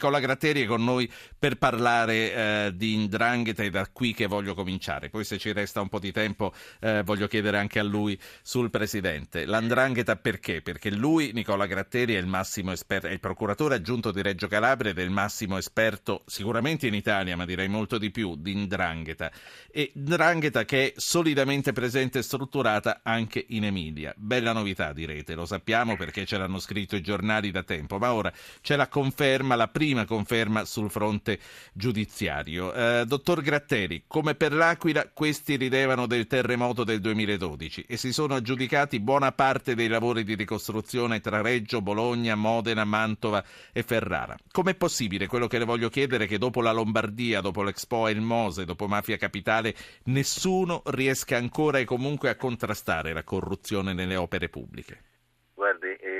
Nicola Gratteri è con noi per parlare eh, di Indrangheta e da qui che voglio cominciare. Poi se ci resta un po' di tempo eh, voglio chiedere anche a lui sul Presidente. L'Andrangheta perché? Perché lui, Nicola Gratteri, è il massimo esperto, è il procuratore aggiunto di Reggio Calabria ed è il massimo esperto sicuramente in Italia, ma direi molto di più, di Indrangheta. E Indrangheta che è solidamente presente e strutturata anche in Emilia. Bella novità direte, lo sappiamo perché ce l'hanno scritto i giornali da tempo, ma ora c'è la conferma, la prima prima conferma sul fronte giudiziario. Eh, dottor Gratteri, come per l'Aquila, questi ridevano del terremoto del 2012 e si sono aggiudicati buona parte dei lavori di ricostruzione tra Reggio, Bologna, Modena, Mantova e Ferrara. Com'è possibile quello che le voglio chiedere che dopo la Lombardia, dopo l'Expo e il Mose, dopo Mafia Capitale, nessuno riesca ancora e comunque a contrastare la corruzione nelle opere pubbliche?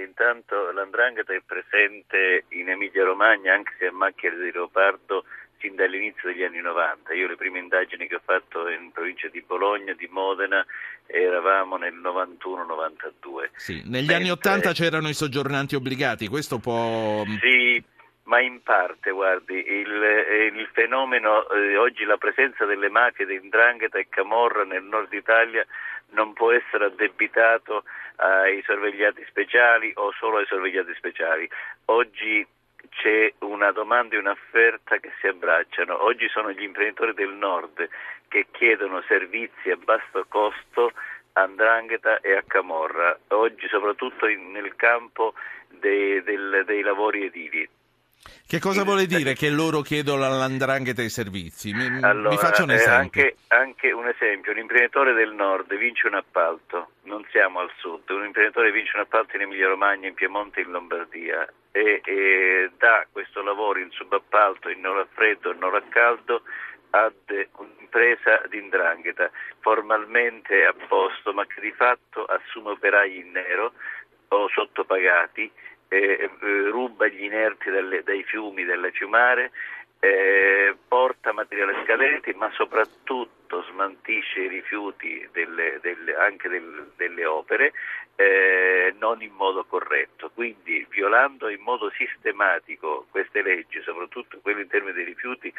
Intanto l'andrangheta è presente in Emilia Romagna anche se a macchia di leopardo sin dall'inizio degli anni 90. Io le prime indagini che ho fatto in provincia di Bologna, di Modena, eravamo nel 91-92. Sì, negli Mentre... anni 80 c'erano i soggiornanti obbligati, questo può... Sì, ma in parte, guardi, il, eh, il fenomeno, eh, oggi la presenza delle mafie di Indrangheta e Camorra nel nord Italia non può essere addebitato ai sorvegliati speciali o solo ai sorvegliati speciali. Oggi c'è una domanda e un'offerta che si abbracciano. Oggi sono gli imprenditori del nord che chiedono servizi a basso costo a Ndrangheta e a Camorra, oggi soprattutto in, nel campo dei, del, dei lavori edili. Che cosa vuole dire che loro chiedono all'andrangheta i servizi? Mi, allora, mi faccia un esempio. Eh, anche, anche, un esempio, un imprenditore del nord vince un appalto, non siamo al sud, un imprenditore vince un appalto in Emilia Romagna, in Piemonte, in Lombardia e, e dà questo lavoro in subappalto, in ora freddo, in ora caldo ad un'impresa di indrangheta formalmente a posto ma che di fatto assume operai in nero o sottopagati eh, ruba gli inerti dalle, dai fiumi, dalle fiumare, eh, porta materiali scadenti, ma soprattutto smantisce i rifiuti delle, delle, anche del, delle opere eh, non in modo corretto. Quindi violando in modo sistematico queste leggi, soprattutto quelle in termini dei rifiuti,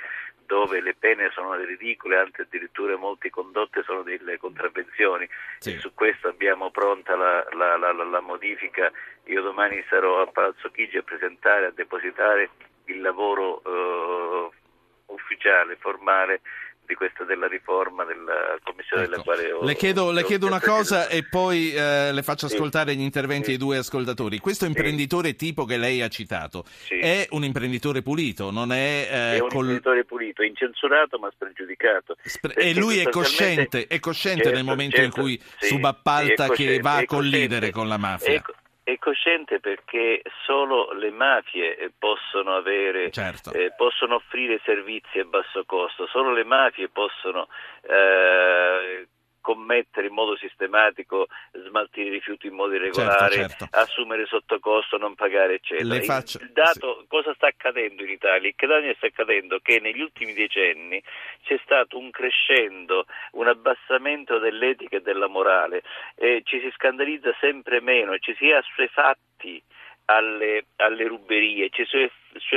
dove le pene sono ridicole, anzi addirittura molte condotte sono delle contravvenzioni. Sì. su questo abbiamo pronta la, la, la, la modifica. Io domani sarò a Palazzo Chigi a presentare, a depositare il lavoro eh, ufficiale, formale di questa della riforma della commissione ecco. della quale ho, le chiedo, le chiedo una cosa e poi eh, le faccio ascoltare sì. gli interventi sì. dei due ascoltatori questo imprenditore sì. tipo che lei ha citato è un imprenditore pulito non è, eh, è un col... imprenditore pulito incensurato ma spregiudicato Spre- e lui è cosciente, è cosciente certo, nel momento certo, in cui subappalta che va a collidere con la mafia è, è cosciente perché solo le mafie eh, possono, avere, certo. eh, possono offrire servizi a basso costo, solo le mafie possono eh, commettere in modo sistematico, smaltire i rifiuti in modo irregolare, certo, certo. assumere sotto costo, non pagare, eccetera. Faccio... Il dato, sì. cosa sta accadendo in Italia? Il che sta accadendo che negli ultimi decenni c'è stato un crescendo, un abbassamento dell'etica e della morale, e ci si scandalizza sempre meno e ci si è assuefatti alle, alle ruberie, ci si è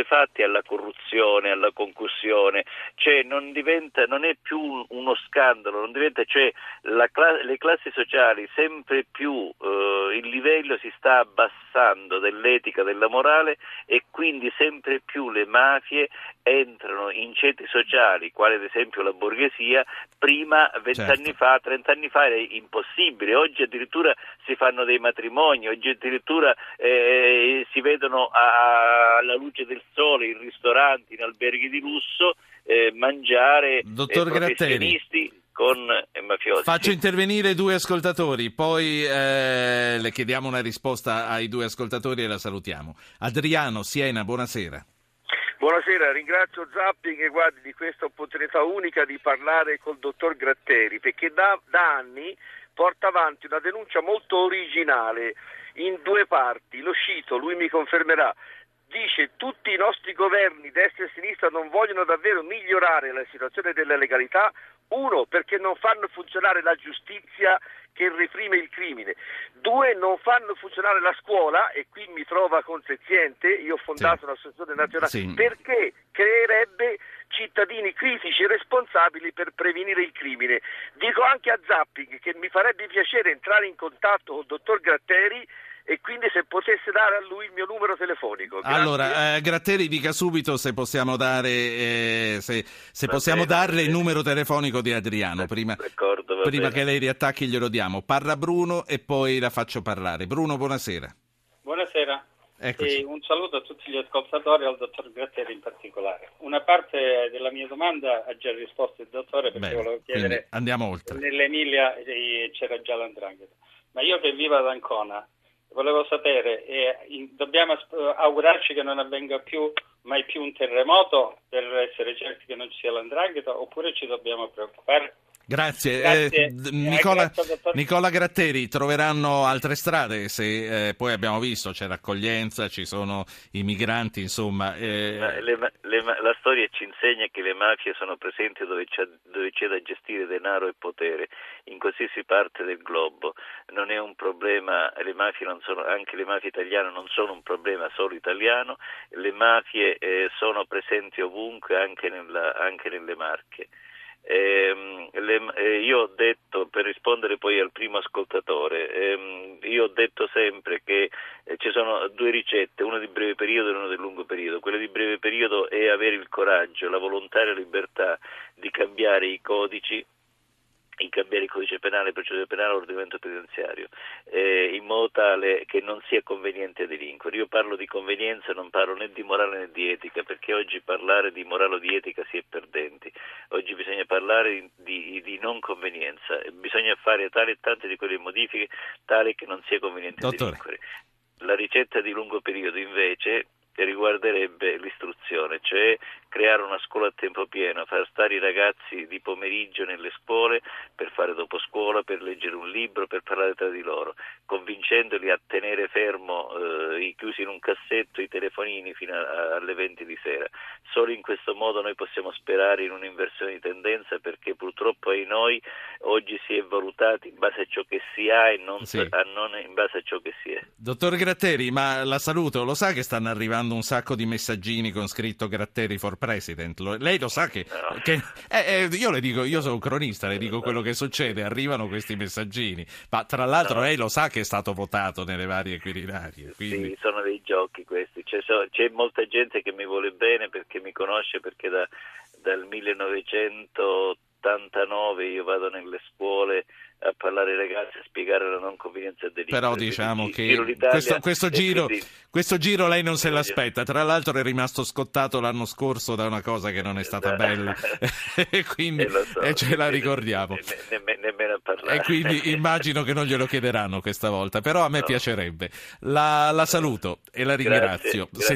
fatti alla corruzione, alla concussione, cioè non, diventa, non è più uno scandalo, non diventa, cioè la, le classi sociali sempre più eh, il livello si sta abbassando dell'etica, della morale e quindi sempre più le mafie entrano in ceti sociali, quali ad esempio la borghesia, prima vent'anni certo. fa, trent'anni fa era impossibile, oggi addirittura si fanno dei matrimoni, oggi addirittura eh, si vedono alla luce del sole, in ristoranti, in alberghi di lusso, eh, mangiare Dottor eh, professionisti con eh, mafiosi. Faccio intervenire due ascoltatori, poi eh, le chiediamo una risposta ai due ascoltatori e la salutiamo. Adriano, Siena, buonasera. Buonasera, ringrazio Zappi che guardi di questa opportunità unica di parlare col dottor Gratteri perché da, da anni porta avanti una denuncia molto originale in due parti. Lo cito, lui mi confermerà dice tutti i nostri governi, destra e sinistra, non vogliono davvero migliorare la situazione della legalità, uno perché non fanno funzionare la giustizia che reprime il crimine. Due, non fanno funzionare la scuola e qui mi trova consenziente, io ho fondato sì. un'associazione nazionale, sì. perché creerebbe cittadini critici e responsabili per prevenire il crimine. Dico anche a Zapping che mi farebbe piacere entrare in contatto con il dottor Gratteri e quindi se potesse dare a lui il mio numero telefonico. Grazie. Allora, eh, Gratteri dica subito se possiamo dare eh, se, se possiamo bene, darle il numero telefonico di Adriano prima, prima che lei riattacchi glielo diamo. Parla Bruno e poi la faccio parlare. Bruno, buonasera. Buonasera. E un saluto a tutti gli ascoltatori e al dottor Gratteri in particolare. Una parte della mia domanda ha già risposto il dottore perché Bene, volevo chiedere andiamo oltre. nell'Emilia c'era già l'andrangheta. Ma io che vivo ad Ancona volevo sapere, eh, dobbiamo augurarci che non avvenga più, mai più un terremoto per essere certi che non ci sia l'andrangheta oppure ci dobbiamo preoccupare? Grazie. Grazie. Eh, Nicola, grazie, Nicola, Gratteri, troveranno altre strade se eh, poi abbiamo visto c'è l'accoglienza, ci sono i migranti, insomma. Eh... Le, le, la storia ci insegna che le mafie sono presenti dove c'è, dove c'è, da gestire denaro e potere, in qualsiasi parte del globo. Non è un problema, le sono, anche le mafie italiane non sono un problema solo italiano, le mafie eh, sono presenti ovunque, anche, nella, anche nelle Marche. Eh, le, io ho detto, per rispondere poi al primo ascoltatore, ehm, io ho detto sempre che eh, ci sono due ricette, una di breve periodo e una di lungo periodo. Quella di breve periodo è avere il coraggio, la volontà e la libertà di cambiare i codici in cambiare il codice penale, il procedura penale all'ordinamento penitenziario, eh, in modo tale che non sia conveniente delinquere. Io parlo di convenienza, non parlo né di morale né di etica, perché oggi parlare di morale o di etica si è perdenti. Oggi bisogna parlare di, di non convenienza, bisogna fare tale e tante di quelle modifiche tale che non sia conveniente Dottore. delinquere. La ricetta di lungo periodo invece riguarderebbe l'istruzione, cioè creare una scuola a tempo pieno, far stare i ragazzi di pomeriggio nelle scuole per fare dopo scuola, per leggere un libro, per parlare tra di loro, convincendoli a tenere fermo, eh, chiusi in un cassetto, i telefonini fino a, alle 20 di sera. Solo in questo modo noi possiamo sperare in un'inversione di tendenza perché purtroppo ai noi oggi si è valutati in base a ciò che si ha e non, sì. a non in base a ciò che si è. Dottor Gratteri, ma la saluto, lo sa che stanno arrivando un sacco di messaggini con scritto Gratteri for President. lei lo sa che, che eh, eh, io le dico, io sono un cronista, le dico quello che succede, arrivano questi messaggini. Ma tra l'altro no. lei lo sa che è stato votato nelle varie Quirinarie. Quindi... Sì, sono dei giochi questi. C'è, so, c'è, molta gente che mi vuole bene perché mi conosce perché da, dal 1989 io vado nelle scuole a parlare ai ragazzi, a spiegare la non convenienza del Però diciamo che questo, questo, giro, quindi... questo, giro, lei non se l'aspetta. Tra l'altro è rimasto scottato l'anno scorso da una cosa che non è stata esatto. bella e quindi so, e ce la ricordiamo. Ne, ne, nemmeno a parlare. E quindi immagino che non glielo chiederanno questa volta, però a me no. piacerebbe. La, la, saluto e la ringrazio. Grazie, grazie